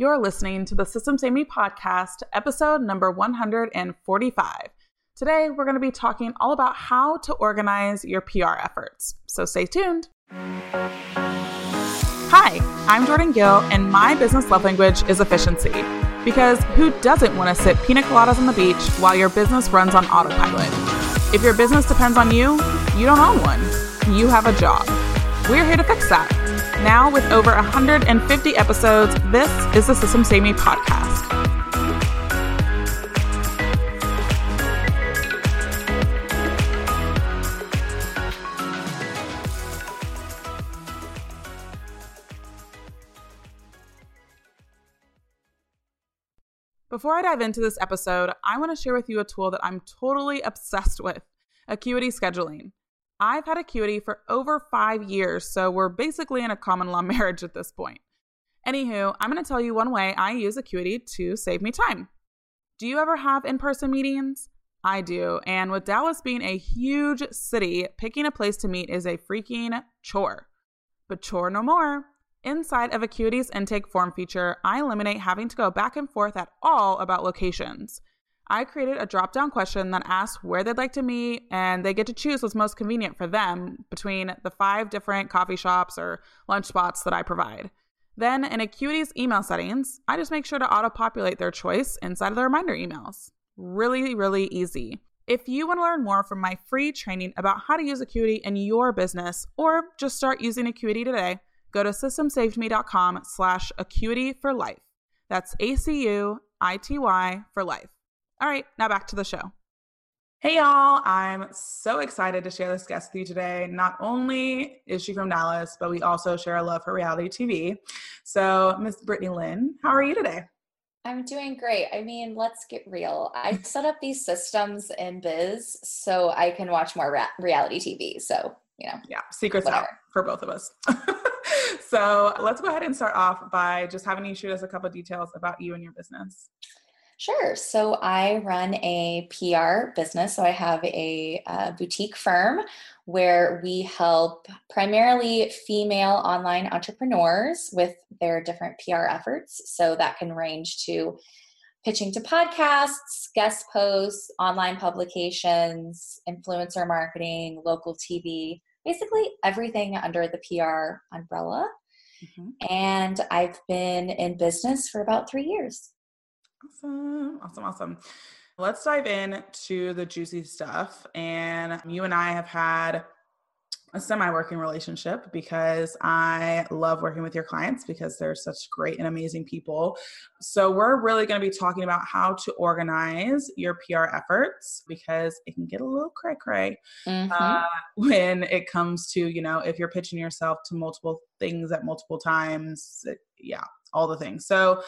You're listening to the Systems Me podcast, episode number 145. Today, we're going to be talking all about how to organize your PR efforts. So stay tuned. Hi, I'm Jordan Gill, and my business love language is efficiency. Because who doesn't want to sip pina coladas on the beach while your business runs on autopilot? If your business depends on you, you don't own one. You have a job. We're here to fix that. Now, with over 150 episodes, this is the System Saved Me podcast. Before I dive into this episode, I want to share with you a tool that I'm totally obsessed with Acuity Scheduling. I've had Acuity for over five years, so we're basically in a common law marriage at this point. Anywho, I'm going to tell you one way I use Acuity to save me time. Do you ever have in person meetings? I do, and with Dallas being a huge city, picking a place to meet is a freaking chore. But chore no more. Inside of Acuity's intake form feature, I eliminate having to go back and forth at all about locations. I created a drop down question that asks where they'd like to meet, and they get to choose what's most convenient for them between the five different coffee shops or lunch spots that I provide. Then, in Acuity's email settings, I just make sure to auto populate their choice inside of the reminder emails. Really, really easy. If you want to learn more from my free training about how to use Acuity in your business, or just start using Acuity today, go to systemsavedme.com slash acuity for life. That's A-C-U-I-T-Y for life. All right, now back to the show. Hey, y'all. I'm so excited to share this guest with you today. Not only is she from Dallas, but we also share a love for reality TV. So, Miss Brittney Lynn, how are you today? I'm doing great. I mean, let's get real. I set up these systems in biz so I can watch more ra- reality TV. So, you know. Yeah, secrets whatever. out for both of us. so, let's go ahead and start off by just having you shoot us a couple details about you and your business. Sure. So I run a PR business. So I have a, a, boutique firm where we help primarily female online entrepreneurs with their different PR efforts. So that can range to pitching to podcasts, guest posts, online publications, influencer marketing, local TV, basically everything under the PR umbrella. Mm-hmm. And I've been in business for about three years. Awesome. Awesome. Awesome. Let's dive in to the juicy stuff. And you and I have had a semi working relationship because I love working with your clients because they're such great and amazing people. So, we're really going to be talking about how to organize your PR efforts because it can get a little cray cray mm-hmm. uh, when it comes to, you know, if you're pitching yourself to multiple things at multiple times. It, yeah, all the things. So,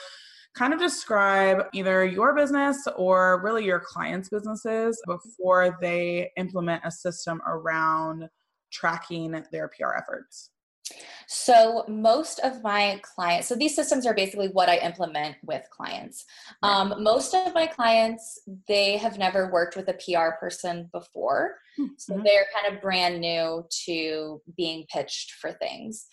kind of describe either your business or really your clients' businesses before they implement a system around tracking their PR efforts. So, most of my clients, so these systems are basically what I implement with clients. Um, most of my clients, they have never worked with a PR person before. Hmm, so, mm-hmm. they're kind of brand new to being pitched for things.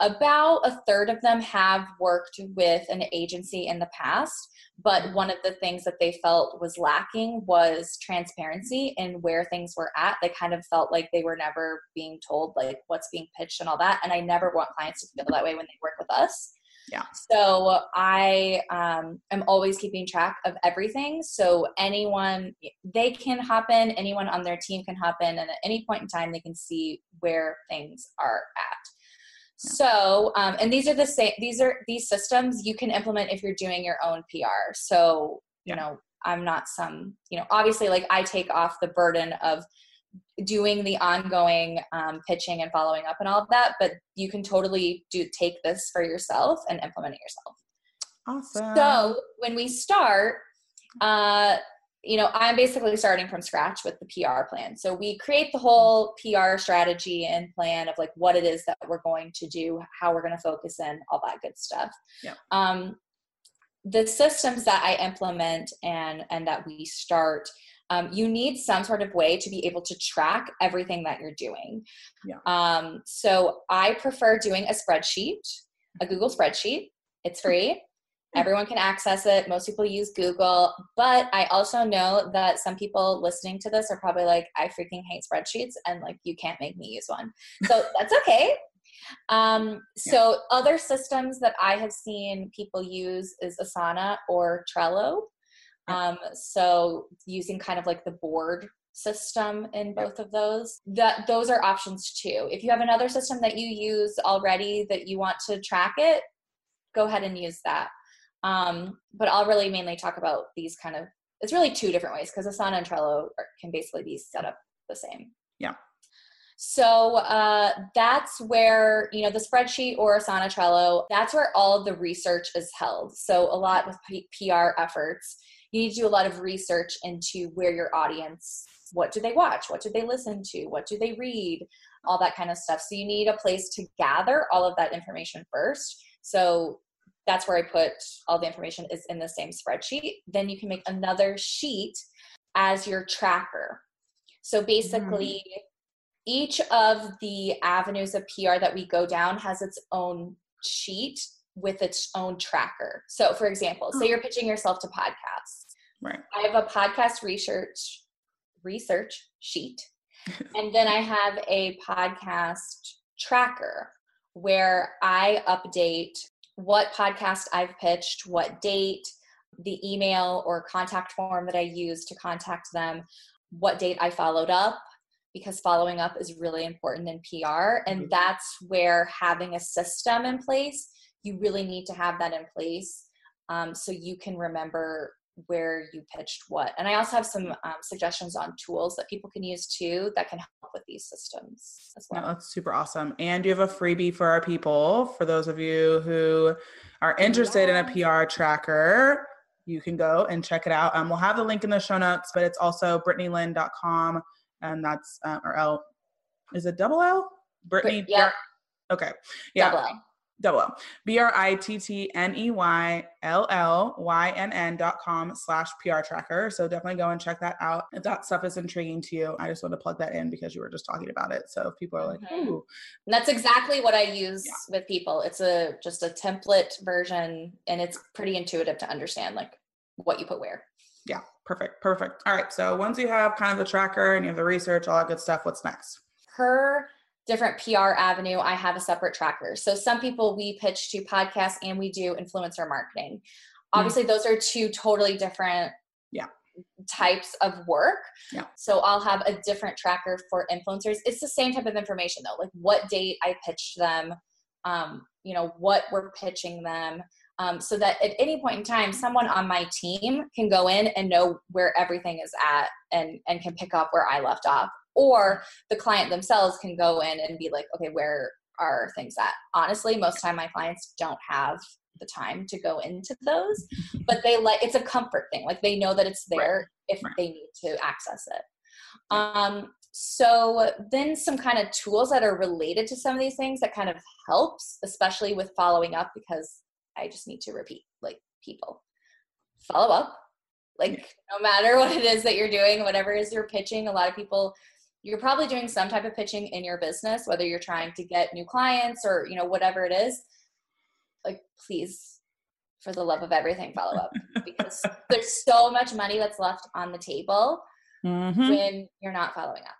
About a third of them have worked with an agency in the past, but mm-hmm. one of the things that they felt was lacking was transparency in where things were at. They kind of felt like they were never being told like what's being pitched and all that. And I never want clients to feel that way when they work with us. Yeah. So I um, am always keeping track of everything. So anyone, they can hop in, anyone on their team can hop in, and at any point in time, they can see where things are at. So, um, and these are the same, these are these systems you can implement if you're doing your own PR. So, you yeah. know, I'm not some, you know, obviously like I take off the burden of doing the ongoing um, pitching and following up and all of that, but you can totally do take this for yourself and implement it yourself. Awesome. So when we start, uh, you know, I'm basically starting from scratch with the PR plan. So we create the whole PR strategy and plan of like what it is that we're going to do, how we're going to focus in, all that good stuff. Yeah. Um, the systems that I implement and and that we start, um, you need some sort of way to be able to track everything that you're doing. Yeah. Um, so I prefer doing a spreadsheet, a Google spreadsheet. It's free Everyone can access it. Most people use Google, but I also know that some people listening to this are probably like, I freaking hate spreadsheets and like you can't make me use one. So that's okay. Um, so yeah. other systems that I have seen people use is Asana or Trello. Um, so using kind of like the board system in both of those that those are options too if you have another system that you use already that you want to track it go ahead and use that um, but i'll really mainly talk about these kind of it's really two different ways because asana and trello are, can basically be set up the same. Yeah. So uh, that's where you know the spreadsheet or asana trello that's where all of the research is held. So a lot with P- pr efforts. You need to do a lot of research into where your audience what do they watch? What do they listen to? What do they read? All that kind of stuff. So you need a place to gather all of that information first. So that's where i put all the information is in the same spreadsheet then you can make another sheet as your tracker so basically mm. each of the avenues of pr that we go down has its own sheet with its own tracker so for example say hmm. you're pitching yourself to podcasts right i have a podcast research research sheet. and then I have a podcast tracker where I update what podcast I've pitched, what date, the email or contact form that I used to contact them, what date I followed up, because following up is really important in PR. And mm-hmm. that's where having a system in place, you really need to have that in place um, so you can remember where you pitched what. And I also have some um, suggestions on tools that people can use too that can help with these systems as well. Yeah, that's super awesome. And you have a freebie for our people. For those of you who are interested yeah. in a PR tracker, you can go and check it out. Um, we'll have the link in the show notes, but it's also brittneylynn.com. And that's, um, or L, is it double L? Brittney. yeah. Okay. Yeah. Double L double L. B R I T T N E Y L L Y N N dot com slash PR tracker. So definitely go and check that out. If that stuff is intriguing to you, I just want to plug that in because you were just talking about it. So if people are like, mm-hmm. ooh. And that's exactly what I use yeah. with people. It's a just a template version and it's pretty intuitive to understand like what you put where. Yeah, perfect. Perfect. All right. So once you have kind of the tracker and you have the research, all that good stuff, what's next? Per different PR avenue, I have a separate tracker. So some people we pitch to podcasts and we do influencer marketing. Hmm. Obviously, mm. those are two totally different yeah types of work. Yeah. So I'll have a different tracker for influencers. It's the same type of information though, like what date I pitched them, um, you know, what we're pitching them. Um, so that at any point in time, someone on my team can go in and know where everything is at and and can pick up where I left off or the client themselves can go in and be like okay where are things at? Honestly most time my clients don't have the time to go into those but they like it's a comfort thing. Like they know that it's there right. if right. they need to access it. Um so then some kind of tools that are related to some of these things that kind of helps especially with following up because i just need to repeat like people. Follow up. Like no matter what it is that you're doing whatever is you're pitching a lot of people you're probably doing some type of pitching in your business whether you're trying to get new clients or you know whatever it is like please for the love of everything follow up. Because there's so much money that's left on the table mm-hmm. when you're not following up.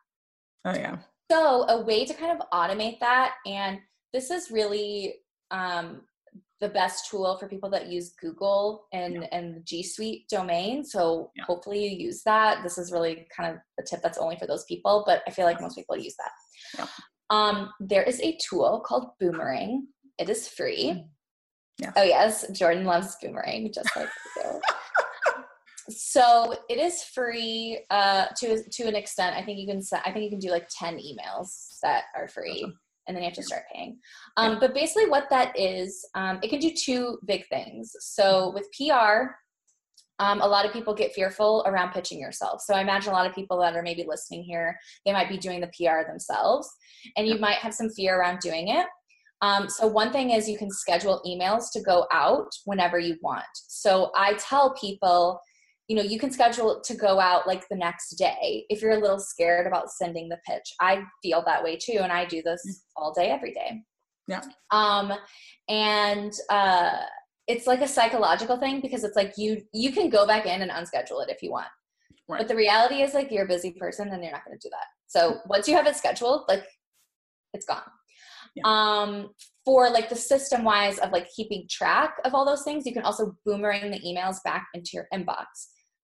Oh yeah. So a way to kind of automate that and this is really um, the best tool for people that use Google and yeah. and G Suite domain. So yeah. hopefully you use that. This is really kind of a tip that's only for those people, but I feel like most people use that. Yeah. Um, there is a tool called Boomerang. It is free. Mm. Yeah. Oh yes, Jordan loves Boomerang just like you. so it is free uh, to to an extent. I think you can set. I think you can do like ten emails that are free. Awesome and then you have to start paying. Um, but basically, what that is, um, it can do two big things. So with PR, um, a lot of people get fearful around pitching yourself. So I imagine a lot of people that are maybe listening here, they might be doing the PR themselves, and you might have some fear around doing it. Um, so one thing is you can schedule emails to go out whenever you want. So I tell people you know you can schedule to go out like the next day if you're a little scared about sending the pitch i feel that way too and i do this mm. all day every day yeah um and uh it's like a psychological thing because it's like you you can go back in and unschedule it if you want. Right. But the reality is like you're a busy person and you're not going to do that. So once you have it scheduled, like it's gone. Yeah. Um, for like the system wise of like keeping track of all those things, you can also boomerang the emails back into your inbox.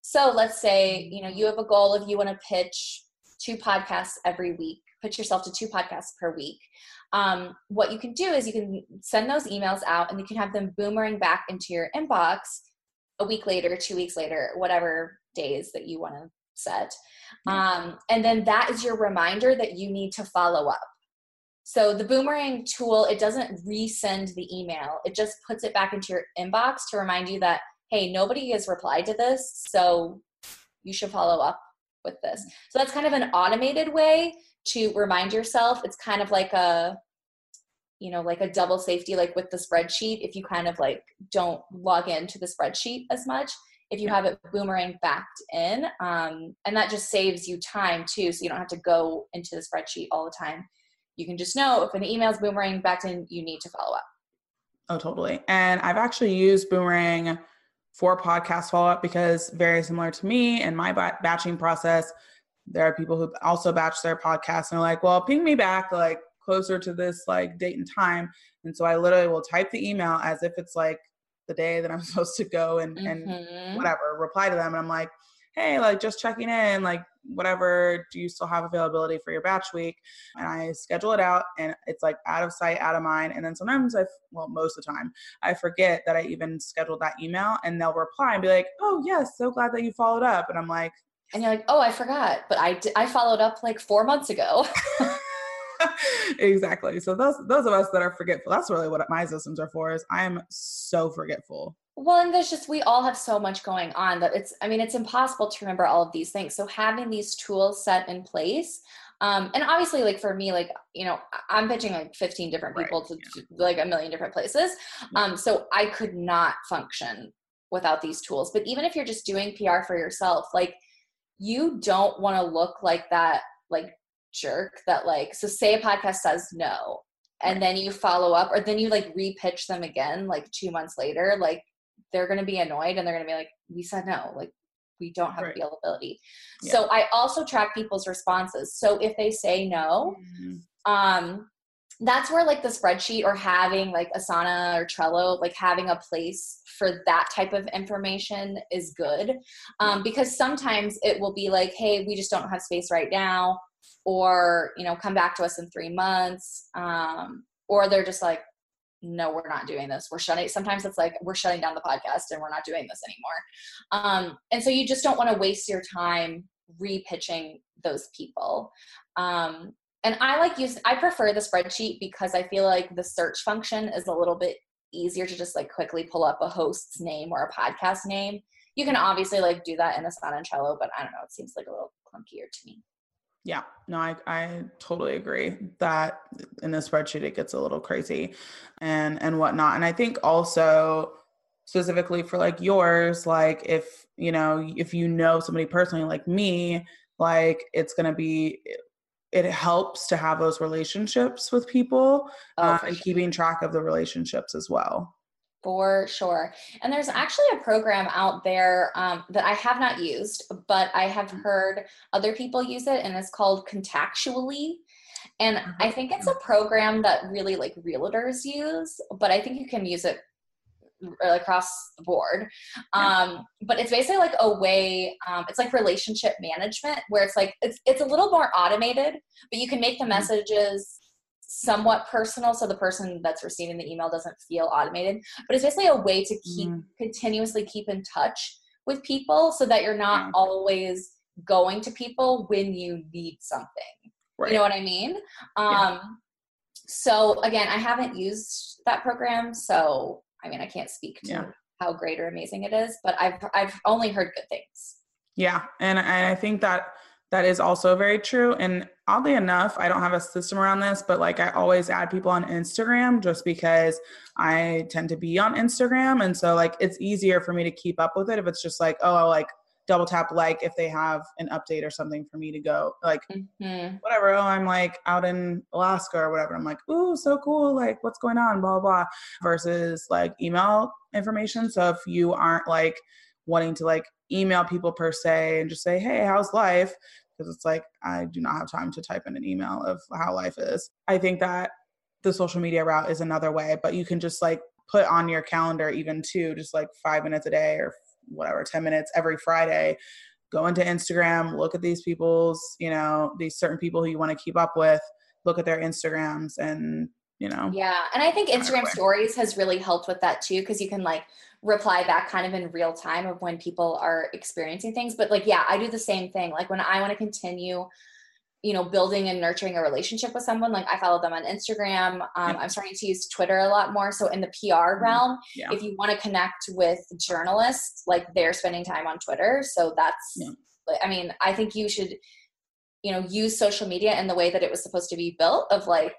So let's say, you know, you have a goal of you want to pitch two podcasts every week, pitch yourself to two podcasts per week. Um, what you can do is you can send those emails out and you can have them boomerang back into your inbox a week later, two weeks later, whatever days that you want to set. Um, and then that is your reminder that you need to follow up. So the boomerang tool, it doesn't resend the email. It just puts it back into your inbox to remind you that, hey, nobody has replied to this, so you should follow up with this. So that's kind of an automated way to remind yourself. It's kind of like a you know, like a double safety like with the spreadsheet if you kind of like don't log into the spreadsheet as much if you have it boomerang backed in um, and that just saves you time too so you don't have to go into the spreadsheet all the time you can just know if an email's boomerang back in, you need to follow up. Oh, totally. And I've actually used Boomerang for podcast follow up because very similar to me and my batching process, there are people who also batch their podcasts and are like, well, ping me back like closer to this like date and time. And so I literally will type the email as if it's like the day that I'm supposed to go and, mm-hmm. and whatever, reply to them. And I'm like, hey, like just checking in, like whatever, do you still have availability for your batch week? And I schedule it out and it's like out of sight, out of mind. And then sometimes I, well, most of the time, I forget that I even scheduled that email and they'll reply and be like, oh, yes, so glad that you followed up. And I'm like, and you're like, oh, I forgot, but I, d- I followed up like four months ago. exactly. So those those of us that are forgetful, that's really what my systems are for. Is I am so forgetful. Well, and there's just, we all have so much going on that it's, I mean, it's impossible to remember all of these things. So having these tools set in place, um, and obviously, like for me, like, you know, I'm pitching like 15 different people right. to, to, like a million different places. Um, so I could not function without these tools. But even if you're just doing PR for yourself, like, you don't want to look like that, like, jerk that, like, so say a podcast says no, and then you follow up or then you like repitch them again like two months later like they're to be annoyed and they're to be like, we said no, like we don't have right. availability. Yeah. So I also track people's responses. So if they say no, mm-hmm. um, that's where like the spreadsheet or having like Asana or Trello, like having a place for that type of information is good. Um, because sometimes it will be like, hey, we just don't have space right now, or you know, come back to us in three months. Um, or they're just like, no we're not doing this. We're shutting sometimes it's like we're shutting down the podcast and we're not doing this anymore. Um, and so you just don't want to waste your time repitching those people. Um, and i like use i prefer the spreadsheet because i feel like the search function is a little bit easier to just like quickly pull up a host's name or a podcast name. You can obviously like do that in asana and trello but i don't know it seems like a little clunkier to me yeah, no, I, I totally agree that in the spreadsheet it gets a little crazy and and whatnot. And I think also specifically for like yours, like if you know, if you know somebody personally like me, like it's gonna be it helps to have those relationships with people oh, uh, and sure. keeping track of the relationships as well. For sure. And there's actually a program out there um, that I have not used, but I have mm. heard other people use it, and it's called Contactually. And I think it's a program that really like realtors use, but I think you can use it across the board. Um, but it's basically like a way, um, it's like relationship management where it's like, it's, it's a little more automated, but you can make the mm-hmm. messages somewhat personal so the person that's receiving the email doesn't feel automated but it's basically a way to keep mm. continuously keep in touch with people so that you're not yeah. always going to people when you need something right. you know what i mean um yeah. so again i haven't used that program so i mean i can't speak to yeah. how great or amazing it is but i've i've only heard good things yeah and, and i think that that is also very true. And oddly enough, I don't have a system around this, but like I always add people on Instagram just because I tend to be on Instagram. And so like it's easier for me to keep up with it if it's just like, oh, I'll like double tap like if they have an update or something for me to go like Mhm. whatever. Oh, I'm like out in Alaska or whatever. I'm like, ooh, so cool. Like, what's going on? Blah, blah, blah. Versus like email information. So if you aren't like wanting to like email people per se and just say, hey, how's life? Because it's like, I do not have time to type in an email of how life is. I think that the social media route is another way, but you can just like put on your calendar even too, just like five minutes a day or whatever, 10 minutes every Friday go into Instagram, look at these people's, you know, these certain people who you want to keep up with, look at their Instagrams and, you know. Yeah. And I think Instagram stories has really helped with that too, because you can like reply back kind of in real time of when people are experiencing things. But like, yeah, I do the same thing. Like when I want to continue, you know, building and nurturing a relationship with someone, like I follow them on Instagram. Um, Yep. I'm starting to use Twitter a lot more. So in the PR Mhm. realm, Yeah. if you want to connect with journalists, like they're spending time on Twitter. So that's, Yeah. I mean, I think you should, you know, use social media in the way that it was supposed to be built of like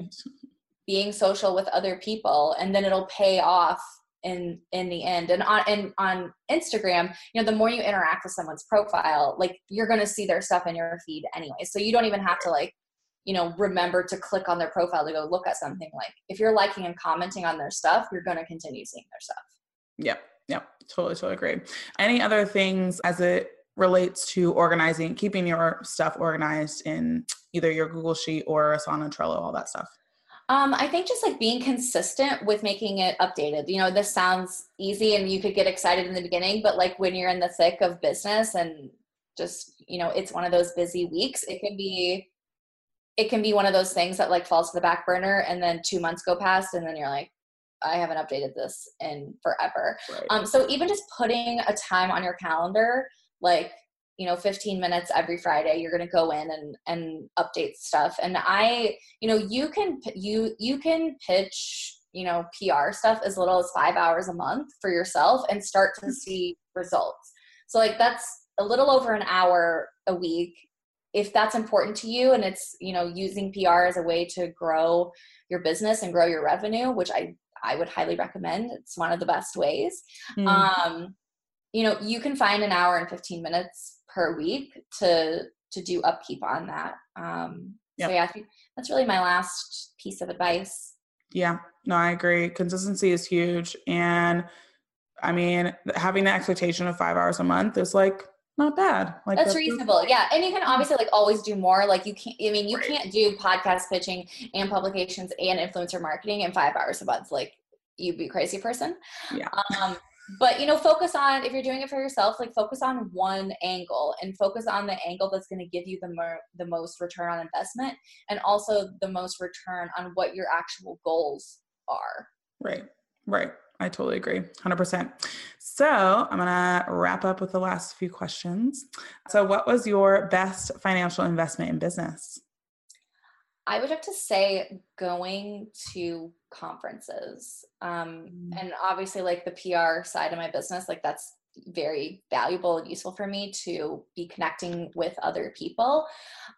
being social with other people and then it'll pay off in in the end and on and on instagram you know the more you interact with someone's profile like you're going to see their stuff in your feed anyway so you don't even have to like you know remember to click on their profile to go look at something like if you're liking and commenting on their stuff you're going to continue seeing their stuff Yep. Yep. Totally, totally agree. Any other things as it relates to organizing, keeping your stuff organized in either your Google Sheet or Asana, Trello, all that stuff? Um, I think just like being consistent with making it updated. You know, this sounds easy and you could get excited in the beginning, but like when you're in the thick of business and just, you know, it's one of those busy weeks, it can be it can be one of those things that like falls to the back burner and then 2 months go past and then you're like I haven't updated this in forever. Right. Um, so even just putting a time on your calendar, like you know, 15 minutes every Friday, you're going to go in and and update stuff. And I, you know, you can you you can pitch you know PR stuff as little as five hours a month for yourself and start to see results. So like that's a little over an hour a week. If that's important to you and it's you know using PR as a way to grow your business and grow your revenue, which I I would highly recommend. It's one of the best ways. Mm. Um, you know, you can find an hour and 15 minutes per week to to do upkeep on that. Um, Yep. So yeah, I think that's really my last piece of advice. Yeah, no, I agree. Consistency is huge. And I mean, having the expectation of five hours a month is like not bad. Like That's reasonable. Yeah. And you can obviously like always do more. Like you can't I mean, you Right. can't do podcast pitching and publications and influencer marketing in five hours a month. Like you'd be a crazy person. Yeah. Um, but you know, focus on if you're doing it for yourself, like focus on one angle and focus on the angle that's going to give you the more the most return on investment and also the most return on what your actual goals are. Right, right. I totally agree. 100%. So I'm going to wrap up with the last few questions. So, what was your best financial investment in business? I would have to say going to conferences. Um, Mm. and obviously, like the PR side of my business, like that's very valuable and useful for me to be connecting with other people.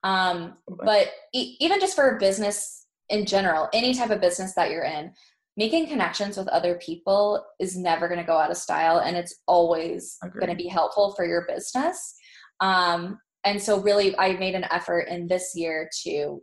Um, but e- even just for business in general, any type of business that you're in, making connections with other people is never going to go out of style and it's always going to be helpful for your business. Um, and so, really, I made an effort in this year to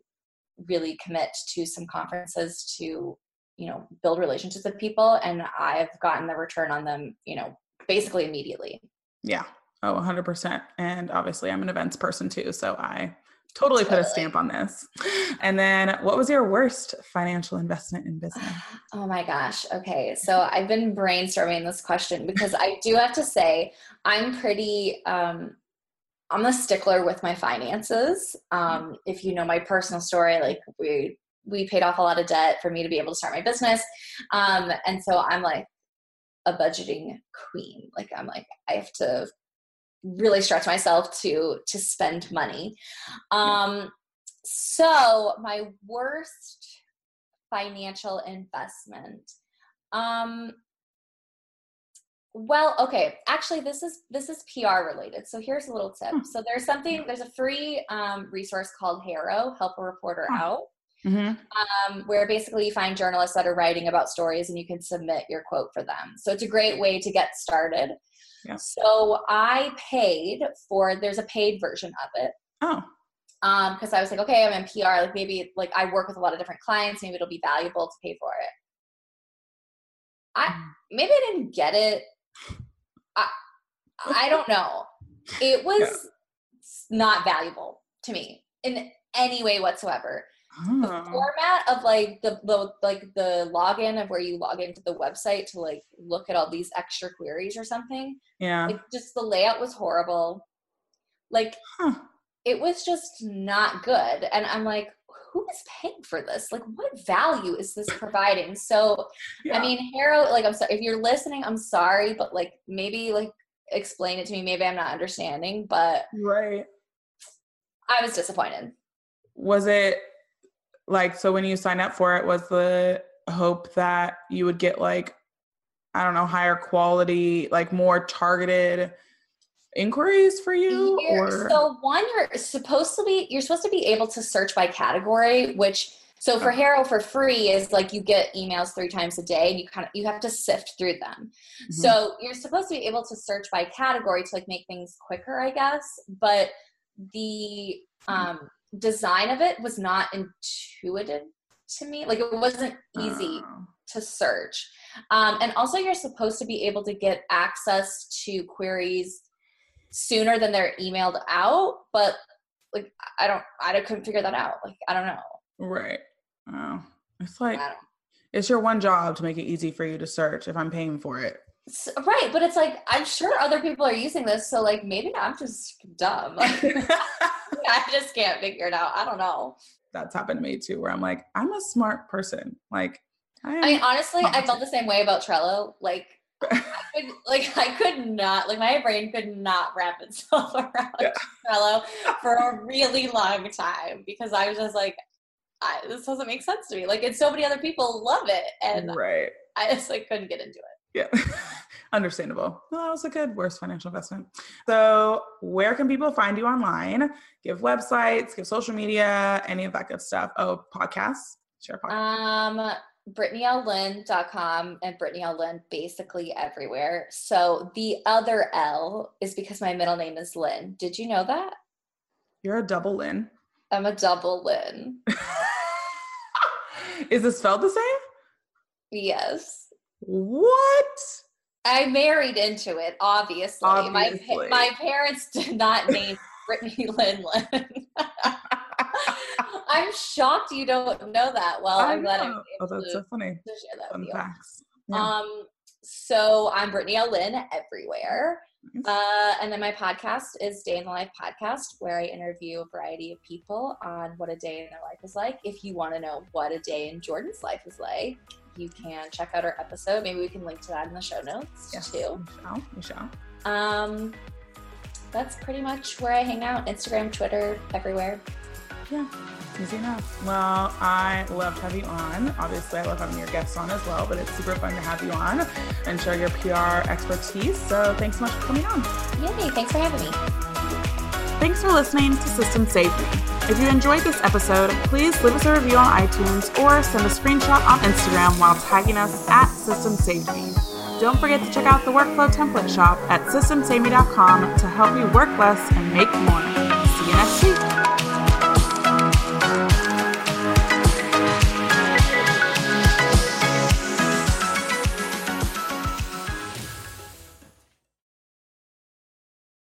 really commit to some conferences to you know build relationships with people and i've gotten the return on them you know basically immediately Yeah. Oh, 100%. And obviously, I'm an events person too. So, I totally put a stamp on this. And then, what was your worst financial investment in business? oh my gosh okay so i've been brainstorming this question because i do have to say i'm pretty um i'm a stickler with my finances. Um if you know my personal story like we we paid off a lot of debt for me to be able to start my business. Um and so i'm like a budgeting queen. Like i'm like i have to really stretch myself to to spend money. Um so my worst financial investment um well okay actually this is this is pr related so here's a little tip Hmm. so there's something there's a free um, resource called HARO help a reporter Huh. out mm-hmm. um, where basically you find journalists that are writing about stories and you can submit your quote for them. So it's a great way to get started. Yeah. So I paid for there's a paid version of it. Oh. Um, because I was like, okay, I'm in PR, like maybe like I work with a lot of different clients, maybe it'll be valuable to pay for it. I mm. maybe I didn't get it. I I don't know. It was yeah. not valuable to me in any way whatsoever. The ah. format of like the, the like the login of where you log into the website to like look at all these extra queries or something. Yeah. Like just the layout was horrible. Like huh. it was just not good. And I'm like, who is paying for this? Like, what value is this providing? So, yeah. I mean, HARO, like, I'm sorry if you're listening. I'm sorry, but like, maybe like explain it to me. Maybe I'm not understanding, but right. I was disappointed. Was it like so when you signed up for it? Was the hope that you would get like I don't know higher quality, like more targeted? Inquiries for you or? so one you're supposed to be you're supposed to be able to search by category which so for HARO for free is like you get emails three times a day and you kind of you have to sift through them. Mm-hmm. So you're supposed to be able to search by category to like make things quicker, I guess. But the um, design of it was not intuitive to me. Like it wasn't easy oh. to search. Um, and also you're supposed to be able to get access to queries sooner than they're emailed out, but like I don't I couldn't figure that out. Like I don't know. Right. Oh. It's like it's your one job to make it easy for you to search if I'm paying for it. So, right, but it's like I'm sure other people are using this, so like maybe I'm just dumb. I just can't figure it out. I don't know. That's happened to me too, where I'm like, I'm a smart person. Like, I, I mean, honestly, I felt the same way about Trello. Like, could, like I could not like my brain could not wrap itself around yeah. Trello for a really long time because I was just like, I, this doesn't make sense to me. Like, and so many other people love it, and right, I just like couldn't get into it. Yeah, understandable. Well, that was a good worst financial investment. So, where can people find you online? Give websites, give social media, any of that good stuff. Oh, podcasts. Share podcasts. Um, BrittneyLLynn.com and Brittney L. Lynn basically everywhere. So the other L is because my middle name is Lynn. Did you know that? You're a double Lynn. I'm a double Lynn. is it spelled the same? Yes. What? I married into it, obviously. obviously. My, my parents did not name Brittney Lynn Lynn. I'm shocked you don't know that. Well, I am glad I'm able oh, that's to, so funny. to share that Fun with you. Facts. Yeah. Um, so I'm Brittney L. Lynn everywhere. Uh, and then my podcast is Day in the Life podcast, where I interview a variety of people on what a day in their life is like. If you want to know what a day in Jordan's life is like, you can check out our episode. Maybe we can link to that in the show notes yes, too. We shall. We shall. Um, that's pretty much where I hang out Instagram, Twitter, everywhere. Yeah, easy enough. Well, I love to have you on. Obviously, I love having your guests on as well, but it's super fun to have you on and share your PR expertise. So thanks so much for coming on. Yay, thanks for having me. Thanks for listening to System Saved Me. If you enjoyed this episode, please leave us a review on iTunes or send a screenshot on Instagram while tagging us at System Saved Me. Don't forget to check out the workflow template shop at systemsaveme.com to help you work less and make more. See you next week.